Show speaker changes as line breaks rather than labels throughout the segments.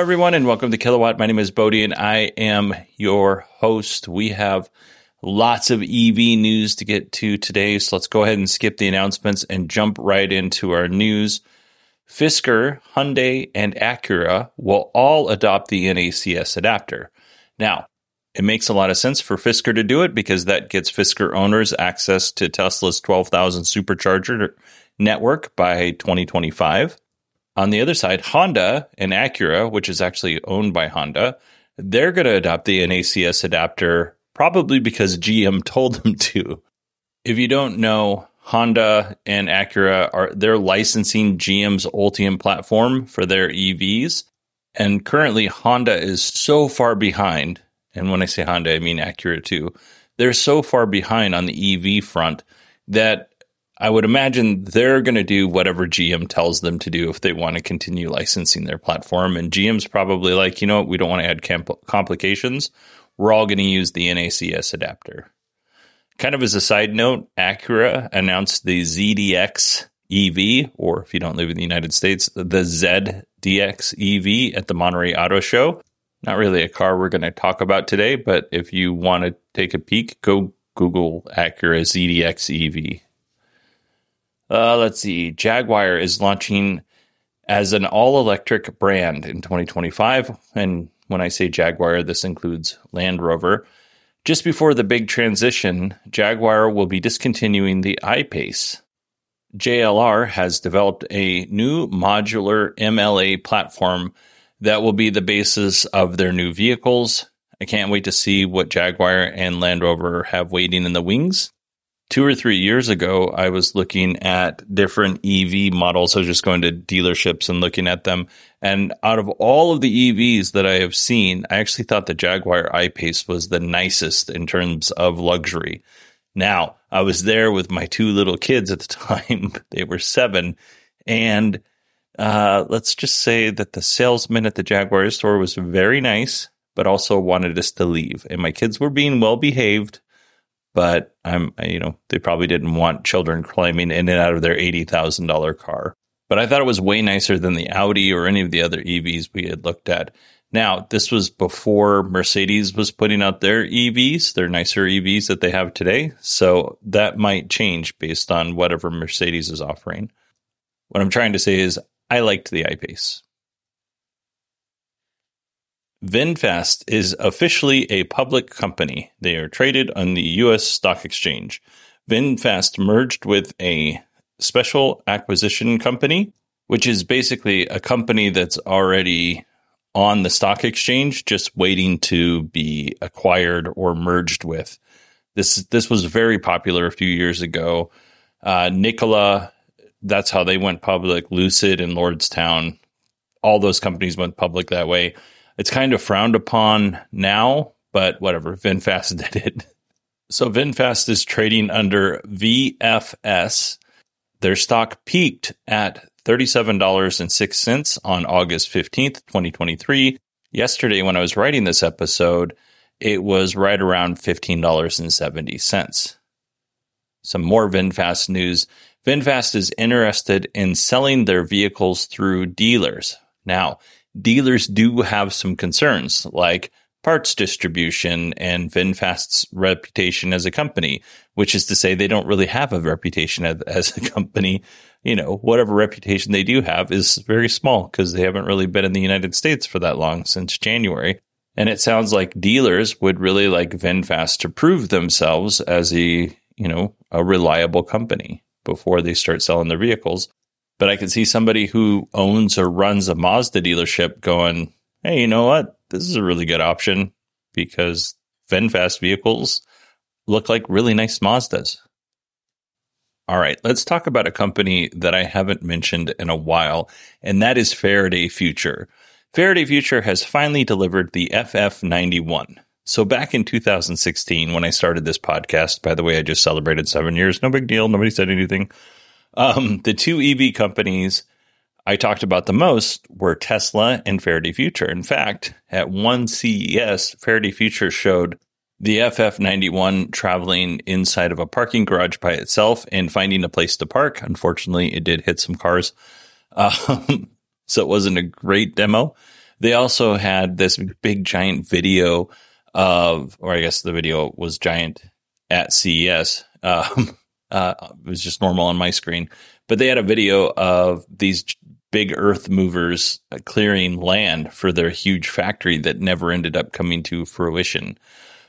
everyone, and welcome to Kilowatt. My name is Bodie, and I am your host. We have lots of EV news to get to today, so let's go ahead and skip the announcements and jump right into our news. Fisker, Hyundai, and Acura will all adopt the NACS adapter. Now, it makes a lot of sense for Fisker to do it because that gets Fisker owners access to Tesla's 12,000 supercharger network by 2025. On the other side, Honda and Acura, which is actually owned by Honda, they're going to adopt the NACS adapter probably because GM told them to. If you don't know, Honda and Acura are they're licensing GM's Ultium platform for their EVs. And currently Honda is so far behind, and when I say Honda, I mean Acura too. They're so far behind on the EV front that I would imagine they're going to do whatever GM tells them to do if they want to continue licensing their platform. And GM's probably like, you know what, we don't want to add complications. We're all going to use the NACS adapter. Kind of as a side note, Acura announced the ZDX EV, or if you don't live in the United States, the ZDX EV at the Monterey Auto Show. Not really a car we're going to talk about today, but if you want to take a peek, go Google Acura ZDX EV uh, let's see. Jaguar is launching as an all electric brand in 2025. And when I say Jaguar, this includes Land Rover. Just before the big transition, Jaguar will be discontinuing the I-Pace. JLR has developed a new modular MLA platform that will be the basis of their new vehicles. I can't wait to see what Jaguar and Land Rover have waiting in the wings two or three years ago, I was looking at different EV models. I was just going to dealerships and looking at them. And out of all of the EVs that I have seen, I actually thought the Jaguar I-Pace was the nicest in terms of luxury. Now, I was there with my two little kids at the time. they were seven. And uh, let's just say that the salesman at the Jaguar store was very nice, but also wanted us to leave. And my kids were being well behaved but I'm, you know, they probably didn't want children climbing in and out of their $80,000 car. But I thought it was way nicer than the Audi or any of the other EVs we had looked at. Now, this was before Mercedes was putting out their EVs, their nicer EVs that they have today. So that might change based on whatever Mercedes is offering. What I'm trying to say is I liked the I-Pace. VinFast is officially a public company. They are traded on the U.S. Stock Exchange. VinFast merged with a special acquisition company, which is basically a company that's already on the stock exchange, just waiting to be acquired or merged with. This this was very popular a few years ago. Uh, Nikola, that's how they went public. Lucid and Lordstown, all those companies went public that way. It's kind of frowned upon now, but whatever. VinFast did it. So VinFast is trading under VFS. Their stock peaked at $37.06 on August 15th, 2023. Yesterday, when I was writing this episode, it was right around $15.70. Some more VinFast news. VinFast is interested in selling their vehicles through dealers. Now, dealers do have some concerns like parts distribution and VinFast's reputation as a company, which is to say they don't really have a reputation as, a company. You know, whatever reputation they do have is very small because they haven't really been in the United States for that long since January. And it sounds like dealers would really like VinFast to prove themselves as a, you know, a reliable company before they start selling their vehicles. But I can see somebody who owns or runs a Mazda dealership going, Hey, you know what? This is a really good option because VinFast vehicles look like really nice Mazdas. All right, let's talk about a company that I haven't mentioned in a while, and that is Faraday Future. Faraday Future has finally delivered the FF91. So back in 2016, when I started this podcast, by the way, I just celebrated seven years. No big deal. Nobody said anything. Um, the two EV companies I talked about the most were Tesla and Faraday Future. In fact, at one CES, Faraday Future showed the FF91 traveling inside of a parking garage by itself and finding a place to park. Unfortunately, it did hit some cars. Um, so it wasn't a great demo. They also had this big giant video of, or I guess the video was giant at CES. Um, uh, it was just normal on my screen, but they had a video of these big earth movers clearing land for their huge factory that never ended up coming to fruition.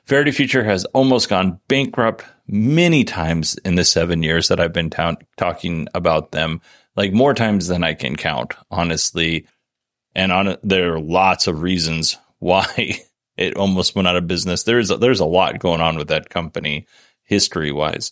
Faraday Future has almost gone bankrupt many times in the seven years that I've been ta- talking about them, like more times than I can count, honestly. And on there are lots of reasons why it almost went out of business. There's a, there's a lot going on with that company history wise.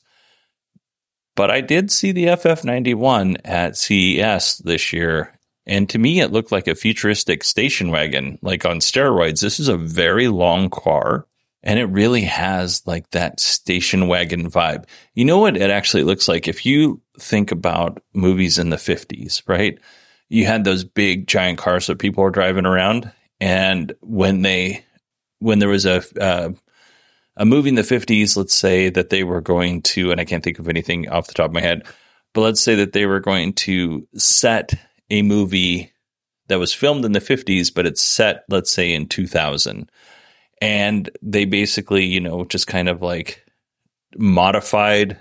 But I did see the FF91 at CES this year. And to me, it looked like a futuristic station wagon, like on steroids. This is a very long car and it really has like that station wagon vibe. You know what it actually looks like? If you think about movies in the 50s, right? You had those big giant cars that people were driving around. And when they, when there was a, uh, a movie in the 50s, let's say that they were going to, and I can't think of anything off the top of my head, but let's say that they were going to set a movie that was filmed in the 50s, but it's set, let's say, in 2000. And they basically, you know, just kind of like modified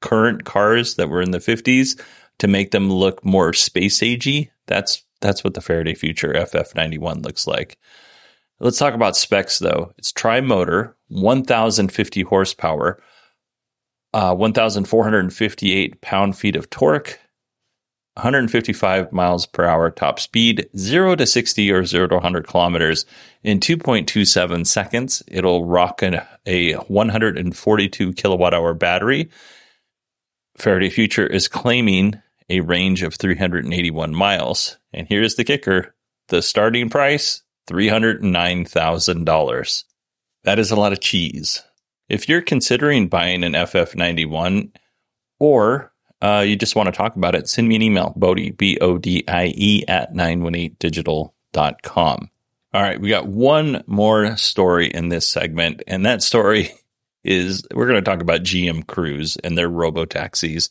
current cars that were in the 50s to make them look more space agey. That's that's what the Faraday Future FF91 looks like. Let's talk about specs though. It's tri motor, 1050 horsepower, uh, 1458 pound feet of torque, 155 miles per hour top speed, 0 to 60 or 0 to 100 kilometers in 2.27 seconds. It'll rock an, a 142 kilowatt hour battery. Faraday Future is claiming a range of 381 miles. And here's the kicker the starting price $309,000. That is a lot of cheese. If you're considering buying an FF91 or uh, you just want to talk about it, send me an email, Bodie, B O D I E, at 918digital.com. All right, we got one more story in this segment, and that story is we're going to talk about GM Cruise and their robo taxis.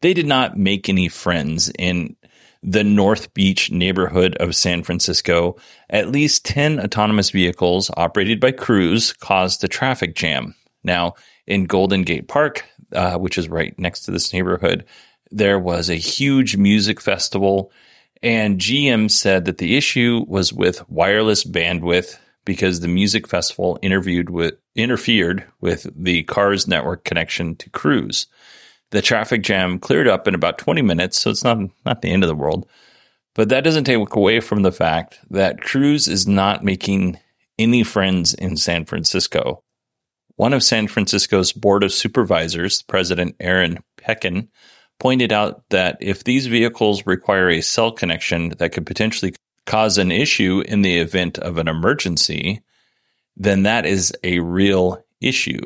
They did not make any friends in the North Beach neighborhood of San Francisco, at least 10 autonomous vehicles operated by Cruise caused a traffic jam. Now, in Golden Gate Park, uh, which is right next to this neighborhood, there was a huge music festival, and GM said that the issue was with wireless bandwidth because the music festival interviewed with interfered with the car's network connection to Cruise. The traffic jam cleared up in about 20 minutes, so it's not not the end of the world. But that doesn't take away from the fact that Cruise is not making any friends in San Francisco. One of San Francisco's Board of Supervisors, President Aaron Peskin, pointed out that if these vehicles require a cell connection that could potentially cause an issue in the event of an emergency, then that is a real issue.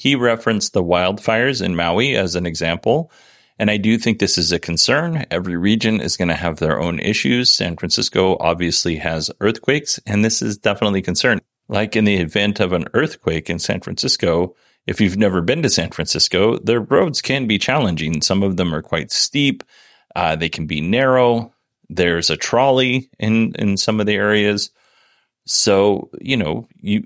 He referenced the wildfires in Maui as an example. And I do think this is a concern. Every region is going to have their own issues. San Francisco obviously has earthquakes, and this is definitely a concern. like in the event of an earthquake in San Francisco, if you've never been to San Francisco, the roads can be challenging. Some of them are quite steep. Uh, they can be narrow. There's a trolley in in some of the areas. So you know, you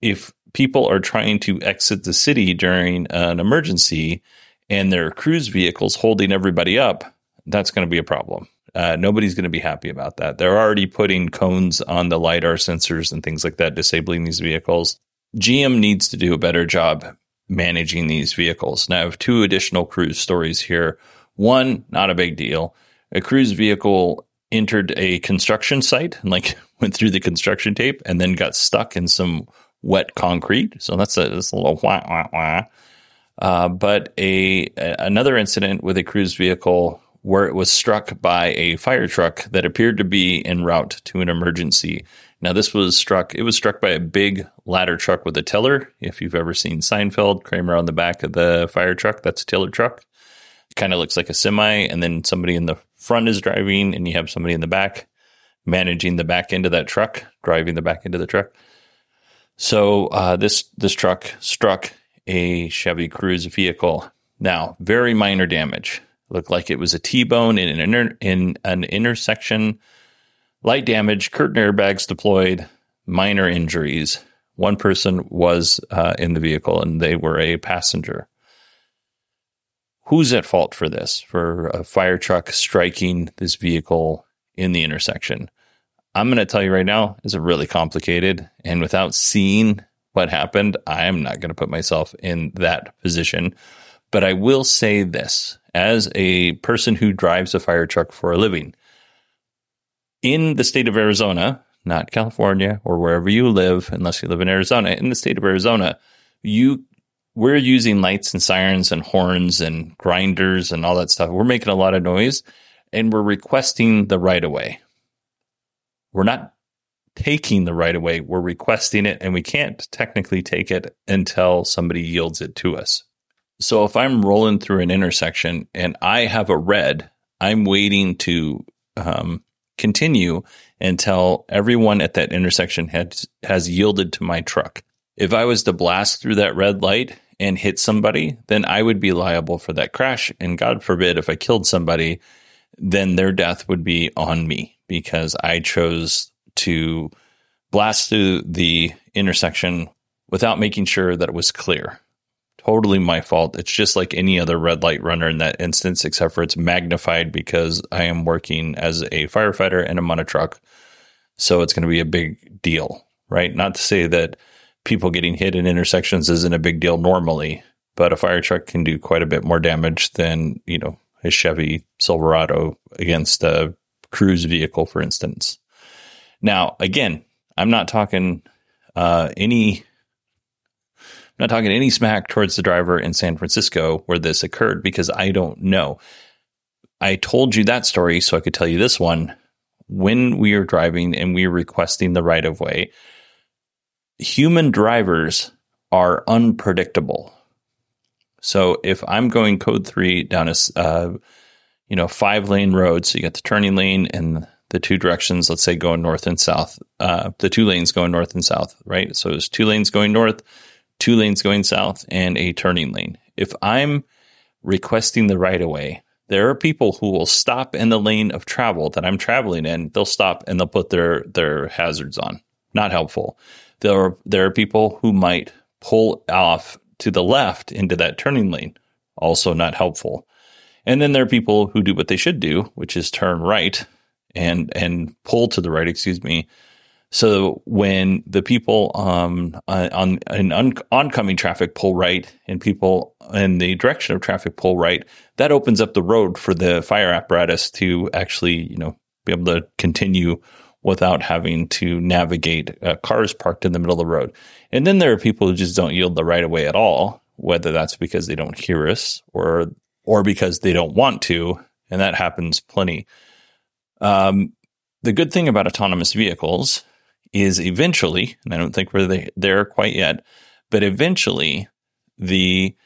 if people are trying to exit the city during an emergency and their cruise vehicles holding everybody up, that's going to be a problem. Uh, nobody's going to be happy about that. They're already putting cones on the LiDAR sensors and things like that, disabling these vehicles. GM needs to do a better job managing these vehicles. Now, I have two additional cruise stories here. One, not a big deal. A cruise vehicle entered a construction site and like went through the construction tape and then got stuck in some wet concrete. So that's a, that's a little wah, wah, wah. Uh, but a, a another incident with a cruise vehicle where it was struck by a fire truck that appeared to be en route to an emergency. Now, this was struck, it was struck by a big ladder truck with a tiller. If you've ever seen Seinfeld, Kramer on the back of the fire truck, that's a tiller truck. Kind of looks like a semi, and then somebody in the front is driving, and you have somebody in the back managing the back end of that truck, driving the back end of the truck. So uh, this this truck struck a Chevy Cruise vehicle. Now, very minor damage. Looked like it was a T-bone in an inter- in an intersection. Light damage, curtain airbags deployed, minor injuries. One person was uh, in the vehicle, and they were a passenger. Who's at fault for this? For a fire truck striking this vehicle in the intersection? I'm going to tell you right now, is really complicated. And without seeing what happened, I'm not going to put myself in that position. But I will say this as a person who drives a fire truck for a living, in the state of Arizona, not California or wherever you live, unless you live in Arizona, in the state of Arizona, you we're using lights and sirens and horns and grinders and all that stuff. We're making a lot of noise and we're requesting the right of way. We're not taking the right of way, we're requesting it, and we can't technically take it until somebody yields it to us. So if I'm rolling through an intersection and I have a red, I'm waiting to um, continue until everyone at that intersection has, has yielded to my truck. If I was to blast through that red light and hit somebody, then I would be liable for that crash. And God forbid if I killed somebody, then their death would be on me because I chose to blast through the intersection without making sure that it was clear. Totally my fault. It's just like any other red light runner in that instance, except for it's magnified because I am working as a firefighter and I'm on a truck. So it's going to be a big deal, right? Not to say that people getting hit in intersections isn't a big deal normally, but a fire truck can do quite a bit more damage than, you know, a Chevy Silverado against a Cruise vehicle, for instance. Now, again, I'm not talking uh, any. I'm not talking any smack towards the driver in San Francisco where this occurred because I don't know. I told you that story so I could tell you this one. When we are driving and we are requesting the right of way, human drivers are unpredictable. So if I'm going code three down a uh, you know, five lane road. So you got the turning lane and the two directions, let's say going north and south, uh, the two lanes going north and south, right? So there's two lanes going north, two lanes going south, and a turning lane. If I'm requesting the right of way, there are people who will stop in the lane of travel that I'm traveling in. They'll stop and they'll put their, their hazards on. Not helpful. There are, there are people who might pull off to the left into that turning lane. Also not helpful. And then there are people who do what they should do, which is turn right and and pull to the right. Excuse me. So when the people um, on an on, oncoming traffic pull right, and people in the direction of traffic pull right, that opens up the road for the fire apparatus to actually, you know, be able to continue without having to navigate uh, cars parked in the middle of the road. And then there are people who just don't yield the right of way at all, whether that's because they don't hear us or or because they don't want to, and that happens plenty. Um, the good thing about autonomous vehicles is eventually, and I don't think we're there quite yet, but eventually the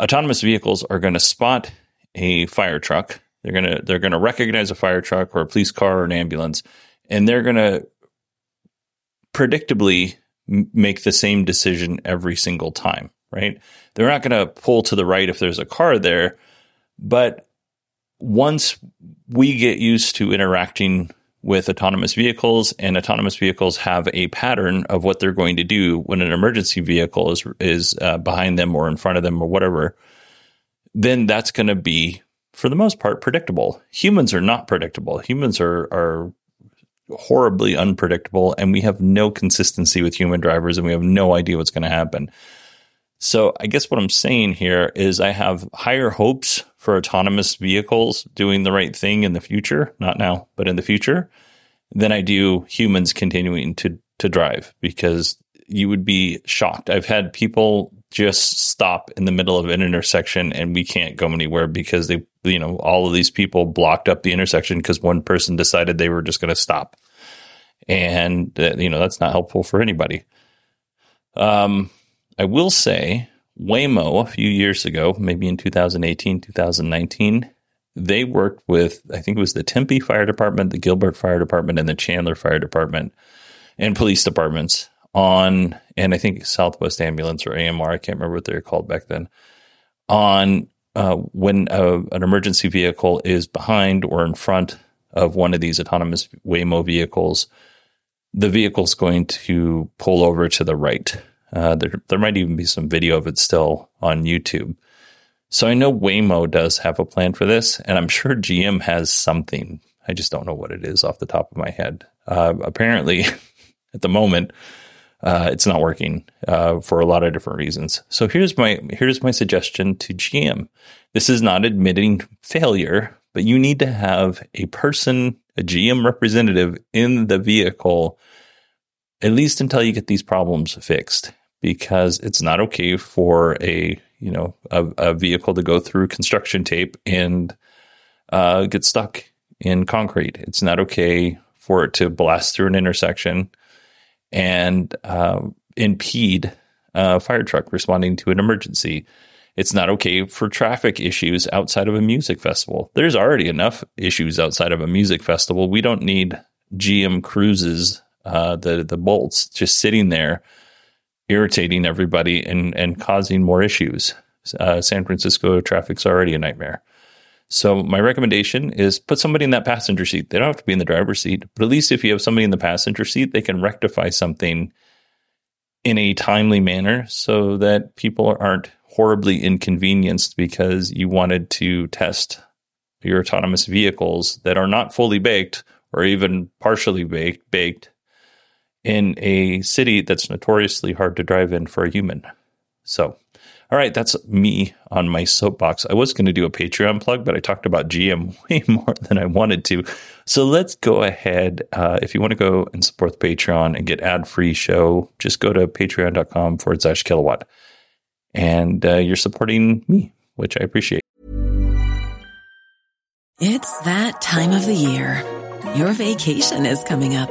autonomous vehicles are going to spot a fire truck. They're going to they're going to recognize a fire truck or a police car or an ambulance, and they're going to predictably make the same decision every single time, right? They're not going to pull to the right if there's a car there, but once we get used to interacting with autonomous vehicles and autonomous vehicles have a pattern of what they're going to do when an emergency vehicle is is uh, behind them or in front of them or whatever then that's going to be for the most part predictable. Humans are not predictable. Humans are are horribly unpredictable and we have no consistency with human drivers and we have no idea what's going to happen so i guess what i'm saying here is i have higher hopes for autonomous vehicles doing the right thing in the future, not now, but in the future, than I do humans continuing to to drive because you would be shocked. I've had people just stop in the middle of an intersection and we can't go anywhere because they you know all of these people blocked up the intersection because one person decided they were just going to stop. And uh, you know that's not helpful for anybody. Um I will say Waymo a few years ago, maybe in 2018, 2019, they worked with, I think it was the Tempe Fire Department, the Gilbert Fire Department, and the Chandler Fire Department and police departments on, and I think Southwest Ambulance or AMR, I can't remember what they were called back then, on uh, when a, an emergency vehicle is behind or in front of one of these autonomous Waymo vehicles, the vehicle's going to pull over to the right uh, there, there might even be some video of it still on YouTube. So I know Waymo does have a plan for this, and I'm sure GM has something. I just don't know what it is off the top of my head. Uh, apparently, at the moment, uh, it's not working uh, for a lot of different reasons. So here's my here's my suggestion to GM. This is not admitting failure, but you need to have a person, a GM representative in the vehicle, at least until you get these problems fixed because it's not okay for a you know a, a vehicle to go through construction tape and uh, get stuck in concrete. It's not okay for it to blast through an intersection and uh, impede a fire truck responding to an emergency. It's not okay for traffic issues outside of a music festival. There's already enough issues outside of a music festival. We don't need GM cruises, uh, the the bolts just sitting there irritating everybody and and causing more issues. Uh, San Francisco traffic's already a nightmare. So my recommendation is put somebody in that passenger seat. They don't have to be in the driver's seat, but at least if you have somebody in the passenger seat, they can rectify something in a timely manner so that people aren't horribly inconvenienced because you wanted to test your autonomous vehicles that are not fully baked or even partially baked baked in a city that's notoriously hard to drive in for a human. So, all right, that's me on my soapbox. I was going to do a Patreon plug, but I talked about GM way more than I wanted to. So let's go ahead. Uh, if you want to go and support the Patreon and get ad free show, just go to patreon.com forward slash kilowatt. And uh, you're supporting me, which I appreciate.
It's that time of the year. Your vacation is coming up.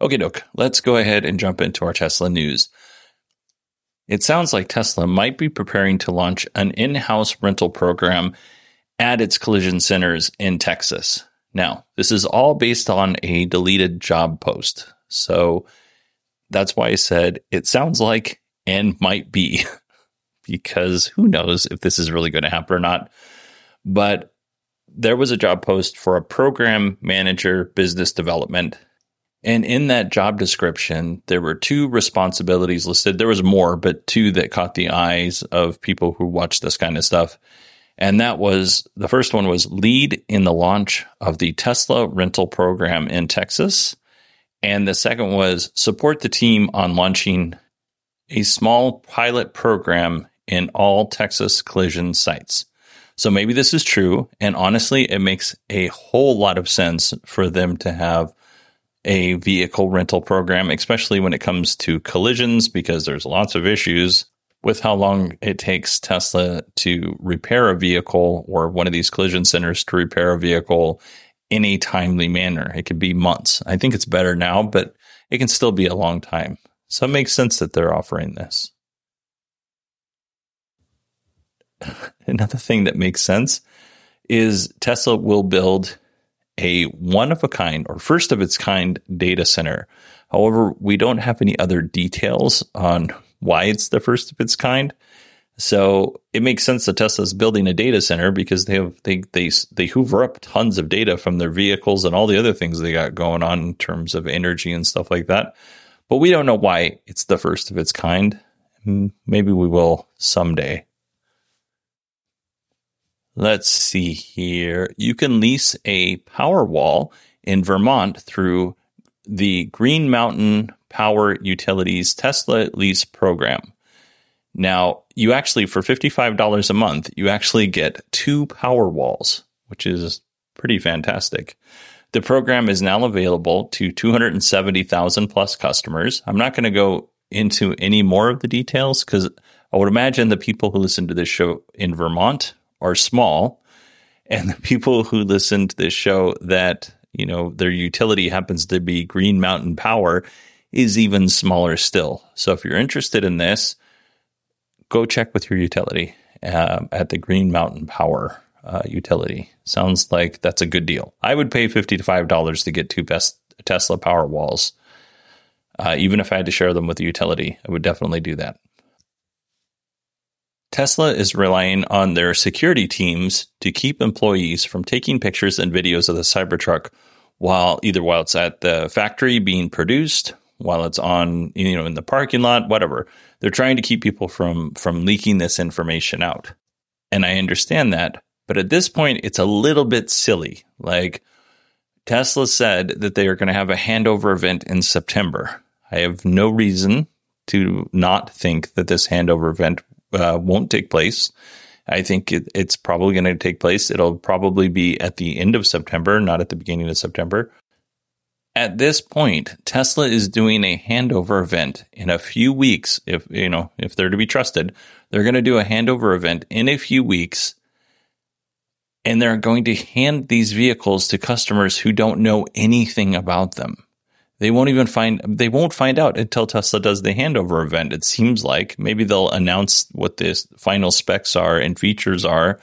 Okay, Doc, let's go ahead and jump into our Tesla news. It sounds like Tesla might be preparing to launch an in-house rental program at its collision centers in Texas. Now, this is all based on a deleted job post. So that's why I said it sounds like and might be, because who knows if this is really going to happen or not. But there was a job post for a program manager business development. And in that job description, there were two responsibilities listed. There was more, but two that caught the eyes of people who watch this kind of stuff. And that was the first one was lead in the launch of the Tesla rental program in Texas. And the second was support the team on launching a small pilot program in all Texas collision sites. So maybe this is true. And honestly, it makes a whole lot of sense for them to have a vehicle rental program, especially when it comes to collisions, because there's lots of issues with how long it takes Tesla to repair a vehicle or one of these collision centers to repair a vehicle in a timely manner. It could be months. I think it's better now, but it can still be a long time. So it makes sense that they're offering this. Another thing that makes sense is Tesla will build a one of a kind or first of its kind data center. However, we don't have any other details on why it's the first of its kind. So it makes sense that Tesla is building a data center because they have they they they hoover up tons of data from their vehicles and all the other things they got going on in terms of energy and stuff like that. But we don't know why it's the first of its kind. Maybe we will someday. Let's see here. You can lease a Powerwall in Vermont through the Green Mountain Power Utilities Tesla lease program. Now, you actually, for $55 a month, you actually get two power walls, which is pretty fantastic. The program is now available to 270,000 plus customers. I'm not going to go into any more of the details because I would imagine the people who listen to this show in Vermont are small, and the people who listen to this show that you know their utility happens to be Green Mountain Power is even smaller still. So if you're interested in this, go check with your utility uh, at the Green Mountain Power uh, utility. Sounds like that's a good deal. I would pay fifty to five dollars to get two best Tesla power walls. Uh, even if I had to share them with the utility, I would definitely do that. Tesla is relying on their security teams to keep employees from taking pictures and videos of the Cybertruck while either while it's at the factory being produced while it's on you know in the parking lot whatever. They're trying to keep people from from leaking this information out. And i understand that but at this point it's a little bit silly. Like tesla said that they are going to have a handover event in september. I have no reason to not think that this handover event uh, won't take place I think it, it's probably going to take place. It'll probably be at the end of September, not at the beginning of September. At this point, Tesla is doing a handover event in a few weeks. If you know, if they're to be trusted, they're going to do a handover event in a few weeks, and they're going to hand these vehicles to customers who don't know anything about them. They won't even find they won't find out until Tesla does the handover event. It seems like maybe they'll announce what the final specs are and features are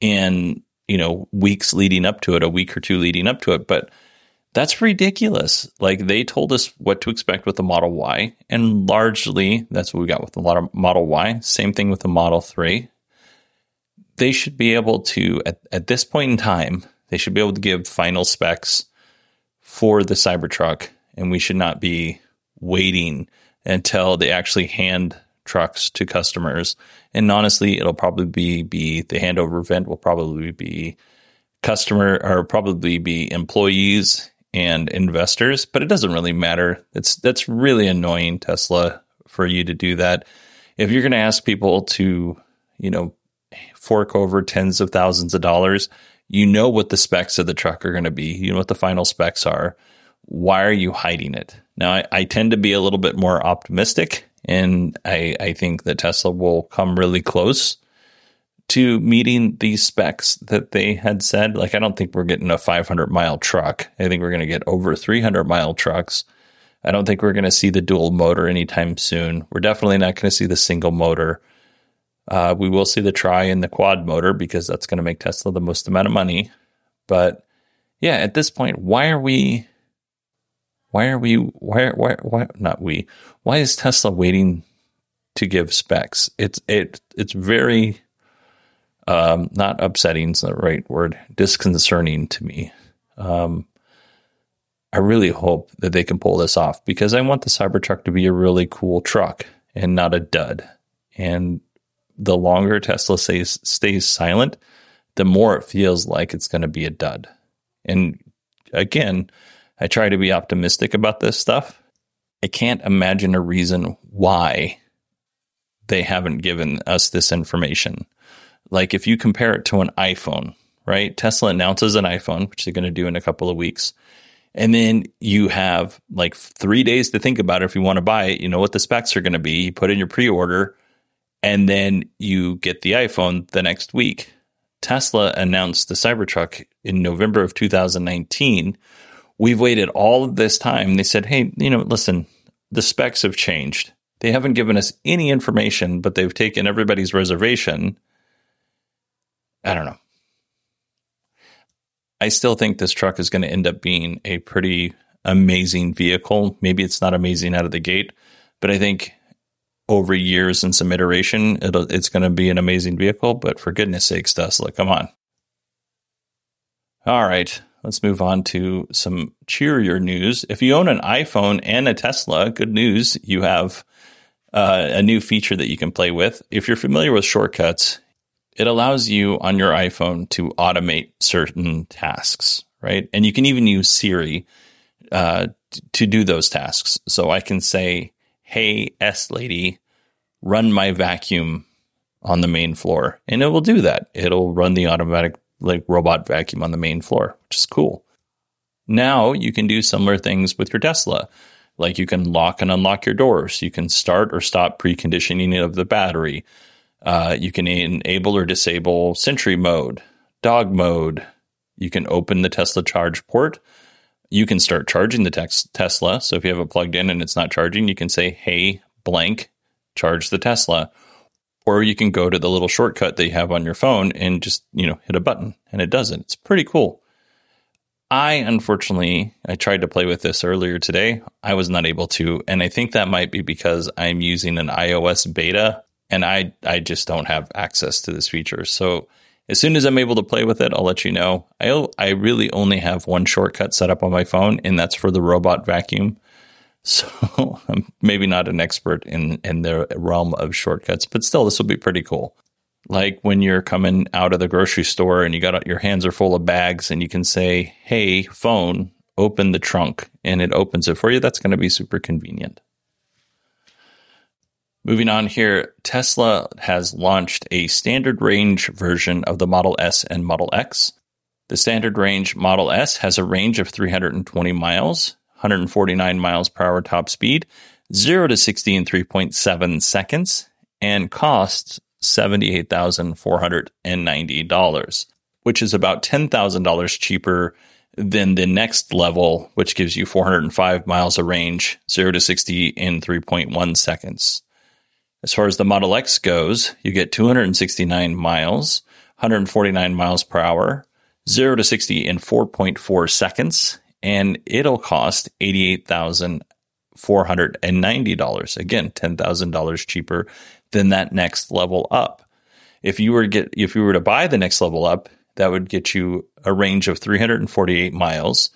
in you know weeks leading up to it, a week or two leading up to it, but that's ridiculous. Like they told us what to expect with the Model Y, and largely that's what we got with the lot of Model Y. Same thing with the Model 3. They should be able to, at, at this point in time, they should be able to give final specs for the Cybertruck, and we should not be waiting until they actually hand trucks to customers. And honestly, it'll probably be, be the handover event will probably be customer or probably be employees and investors, but it doesn't really matter. It's that's really annoying Tesla for you to do that. If you're going to ask people to, you know, fork over tens of thousands of dollars, you know what the specs of the truck are going to be. You know what the final specs are. Why are you hiding it? Now, I, I tend to be a little bit more optimistic, and I, I think that Tesla will come really close to meeting these specs that they had said. Like, I don't think we're getting a 500 mile truck. I think we're going to get over 300 mile trucks. I don't think we're going to see the dual motor anytime soon. We're definitely not going to see the single motor. Uh, we will see the tri and the quad motor because that's going to make Tesla the most amount of money. But yeah, at this point, why are we? Why are we? Why? Why? Why? Not we. Why is Tesla waiting to give specs? It's it. It's very um, not upsetting is the right word, disconcerting to me. Um, I really hope that they can pull this off because I want the Cybertruck to be a really cool truck and not a dud. And the longer Tesla stays stays silent, the more it feels like it's going to be a dud. And again, I try to be optimistic about this stuff. I can't imagine a reason why they haven't given us this information. Like if you compare it to an iPhone, right? Tesla announces an iPhone, which they're going to do in a couple of weeks. And then you have like three days to think about it if you want to buy it. You know what the specs are going to be. You put in your pre order and then you get the iPhone the next week. Tesla announced the Cybertruck in November of 2019. We've waited all of this time. They said, hey, you know, listen, the specs have changed. They haven't given us any information, but they've taken everybody's reservation I don't know. I still think this truck is going to end up being a pretty amazing vehicle. Maybe it's not amazing out of the gate, but I think over years and some iteration, it's going to be an amazing vehicle. But for goodness sakes, Tesla, come on. All right, let's move on to some cheerier news. If you own an iPhone and a Tesla, good news, you have uh, a new feature that you can play with. If you're familiar with shortcuts, it allows you on your iPhone to automate certain tasks, right? And you can even use Siri uh, to do those tasks. So I can say, "Hey, S lady, run my vacuum on the main floor," and it will do that. It'll run the automatic like robot vacuum on the main floor, which is cool. Now you can do similar things with your Tesla. Like you can lock and unlock your doors. You can start or stop preconditioning of the battery. Uh, you can enable or disable Sentry mode, dog mode. You can open the Tesla charge port. You can start charging the tex- Tesla. So if you have it plugged in and it's not charging, you can say, hey, blank, charge the Tesla. Or you can go to the little shortcut that you have on your phone and just, you know, hit a button and it does it. It's pretty cool. I unfortunately I tried to play with this earlier today. I was not able to, and I think that might be because I'm using an iOS beta and I I just don't have access to this feature. So as soon as I'm able to play with it, I'll let you know. I I really only have one shortcut set up on my phone, and that's for the robot vacuum. So I'm maybe not an expert in in the realm of shortcuts, but still, this will be pretty cool. Like when you're coming out of the grocery store and you got your hands are full of bags, and you can say, "Hey, phone, open the trunk," and it opens it for you. That's going to be super convenient. Moving on here, Tesla has launched a standard range version of the Model S and Model X. The standard range Model S has a range of 320 miles, 149 miles per hour top speed, 0 to 60 in 3.7 seconds, and costs $78,490, which is about $10,000 cheaper than the next level, which gives you 405 miles of range, 0 to 60 in 3.1 seconds. As far as the Model X goes, you get 269 miles, 149 miles per hour, 0 to 60 in 4.4 seconds, and it'll cost $88,490. Again, $10,000 cheaper than that next level up. If you were to get if you were to buy the next level up, that would get you a range of 348 miles,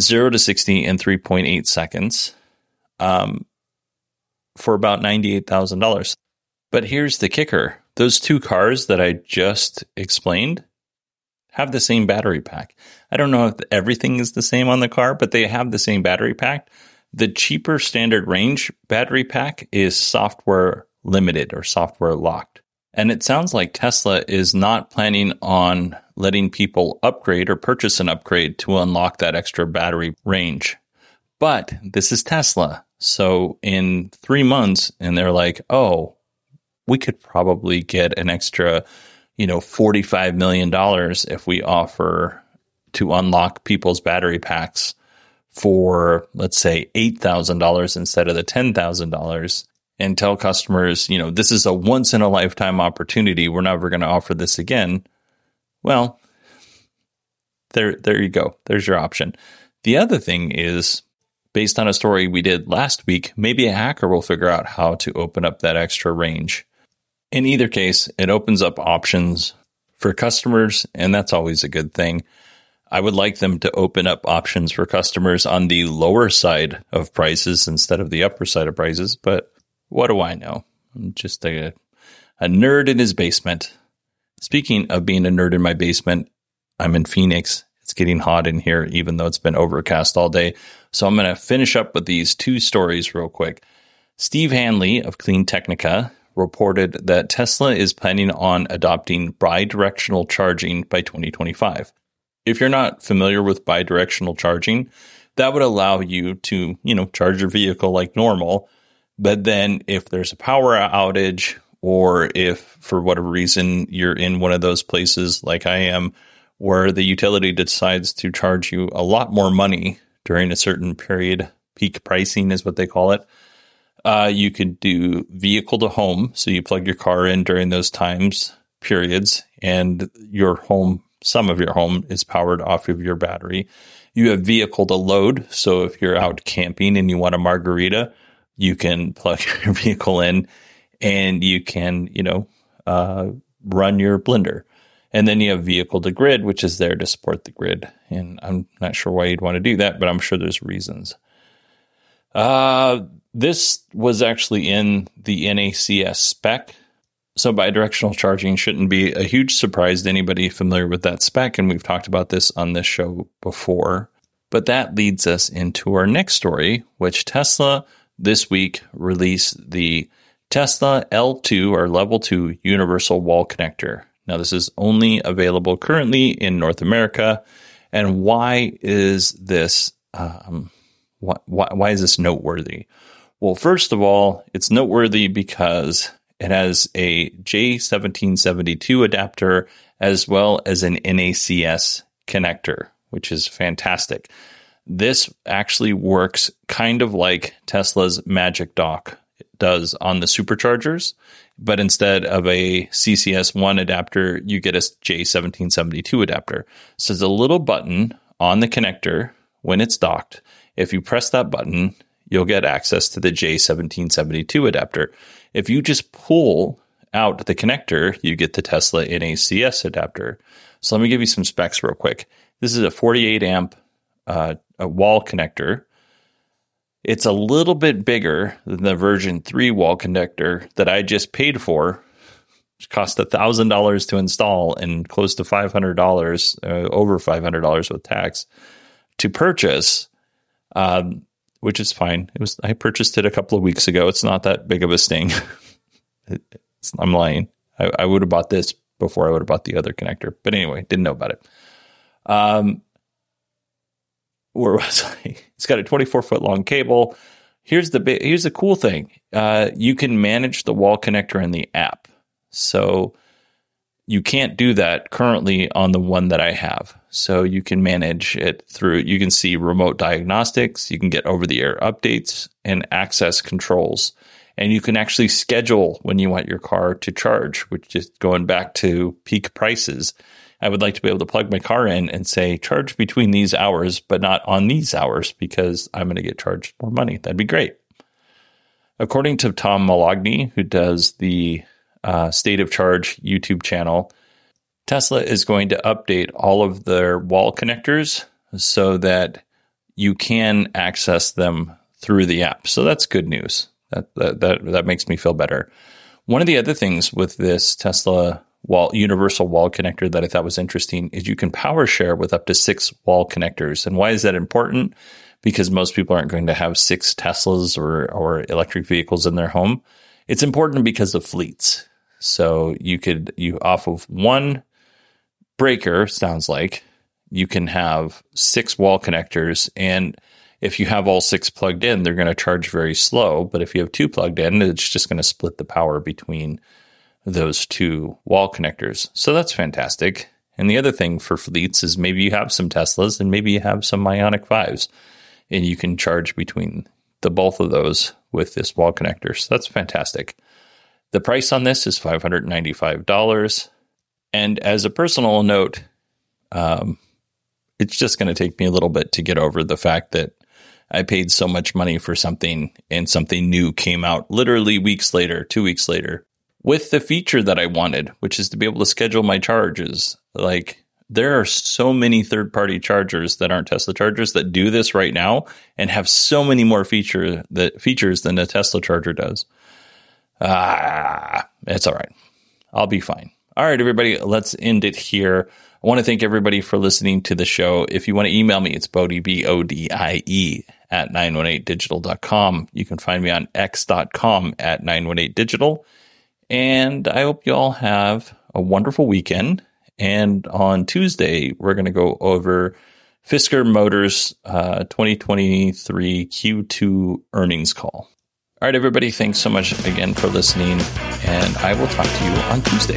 0 to 60 in 3.8 seconds. Um, for about $98,000. But here's the kicker those two cars that I just explained, have the same battery pack. I don't know if everything is the same on the car, but they have the same battery pack. The cheaper standard range battery pack is software limited or software locked. And it sounds like Tesla is not planning on letting people upgrade or purchase an upgrade to unlock that extra battery range. But this is Tesla. So in three months, and they're like, oh, we could probably get an extra, you know, $45 million if we offer to unlock people's battery packs for, let's say, $8,000 instead of the $10,000 and tell customers, you know, this is a once in a lifetime opportunity. We're never going to offer this again. Well, there, there you go. There's your option. The other thing is based on a story we did last week, maybe a hacker will figure out how to open up that extra range. In either case, it opens up options for customers, and that's always a good thing. I would like them to open up options for customers on the lower side of prices instead of the upper side of prices, but what do I know? I'm just a, a nerd in his basement. Speaking of being a nerd in my basement, I'm in Phoenix. It's getting hot in here, even though it's been overcast all day. So I'm going to finish up with these two stories real quick. Steve Hanley of CleanTechnica reported that Tesla is planning on adopting bidirectional charging by 2025. If you're not familiar with bidirectional charging, that would allow you to, you know, charge your vehicle like normal. But then if there's a power outage or if for whatever reason you're in one of those places like I am where the utility decides to charge you a lot more money during a certain period, peak pricing is what they call it, uh, you could do vehicle to home. So you plug your car in during those times periods, and your home, some of your home is powered off of your battery. You have vehicle to load. So if you're out camping and you want a margarita, you can plug your vehicle in and you can, you know, uh, run your blender. And then you have vehicle to grid, which is there to support the grid. And I'm not sure why you'd want to do that, but I'm sure there's reasons. Uh, this was actually in the NACS spec. So bidirectional charging shouldn't be a huge surprise to anybody familiar with that spec. And we've talked about this on this show before. But that leads us into our next story, which Tesla this week released the Tesla L2 or Level 2 Universal Wall Connector. Now, this is only available currently in North America. And why is this? Um, why, why, is this noteworthy? Well, first of all, it's noteworthy because it has a J1772 adapter as well as an NACS connector, which is fantastic. This actually works kind of like Tesla's Magic Dock does on the superchargers, but instead of a CCS1 adapter, you get a J1772 adapter. So there's a little button on the connector when it's docked. If you press that button, you'll get access to the J1772 adapter. If you just pull out the connector, you get the Tesla NACS adapter. So let me give you some specs real quick. This is a 48 amp uh, wall connector it's a little bit bigger than the version 3 wall connector that I just paid for. It cost $1,000 to install and close to $500, uh, over $500 with tax to purchase, um, which is fine. It was I purchased it a couple of weeks ago. It's not that big of a sting. I'm lying. I, I would have bought this before I would have bought the other connector. But anyway, didn't know about it. Um, where was I? It's got a 24 foot long cable. Here's the here's the cool thing. Uh, you can manage the wall connector in the app. So you can't do that currently on the one that I have. So you can manage it through, you can see remote diagnostics, you can get over the air updates and access controls. And you can actually schedule when you want your car to charge, which is going back to peak prices. I would like to be able to plug my car in and say, charge between these hours, but not on these hours because I'm going to get charged more money. That'd be great. According to Tom Moloughney, who does the uh, State of Charge YouTube channel, Tesla is going to update all of their wall connectors so that you can access them through the app. So that's good news. That that that, that makes me feel better. One of the other things with this Tesla wall universal wall connector that I thought was interesting is you can power share with up to six wall connectors. And why is that important? Because most people aren't going to have six Teslas or, or electric vehicles in their home. It's important because of fleets. So you could, you off of one breaker, sounds like, you can have six wall connectors. And if you have all six plugged in, they're going to charge very slow. But if you have two plugged in, it's just going to split the power between those two wall connectors. So that's fantastic. And the other thing for fleets is maybe you have some Teslas and maybe you have some Ioniq 5s and you can charge between the both of those with this wall connector. So that's fantastic. The price on this is $595. And as a personal note, um, it's just going to take me a little bit to get over the fact that I paid so much money for something and something new came out literally weeks later, two weeks later, with the feature that I wanted, which is to be able to schedule my charges. Like there are so many third party chargers that aren't Tesla chargers that do this right now and have so many more feature that features than a Tesla charger does. Ah, it's all right. I'll be fine. All right, everybody, let's end it here. I want to thank everybody for listening to the show. If you want to email me, it's Bodie, B O D I E, at 918digital.com. You can find me on x.com at 918digital. And I hope you all have a wonderful weekend. And on Tuesday, we're going to go over Fisker Motors uh, 2023 Q2 earnings call. All right, everybody, thanks so much again for listening. And I will talk to you on Tuesday.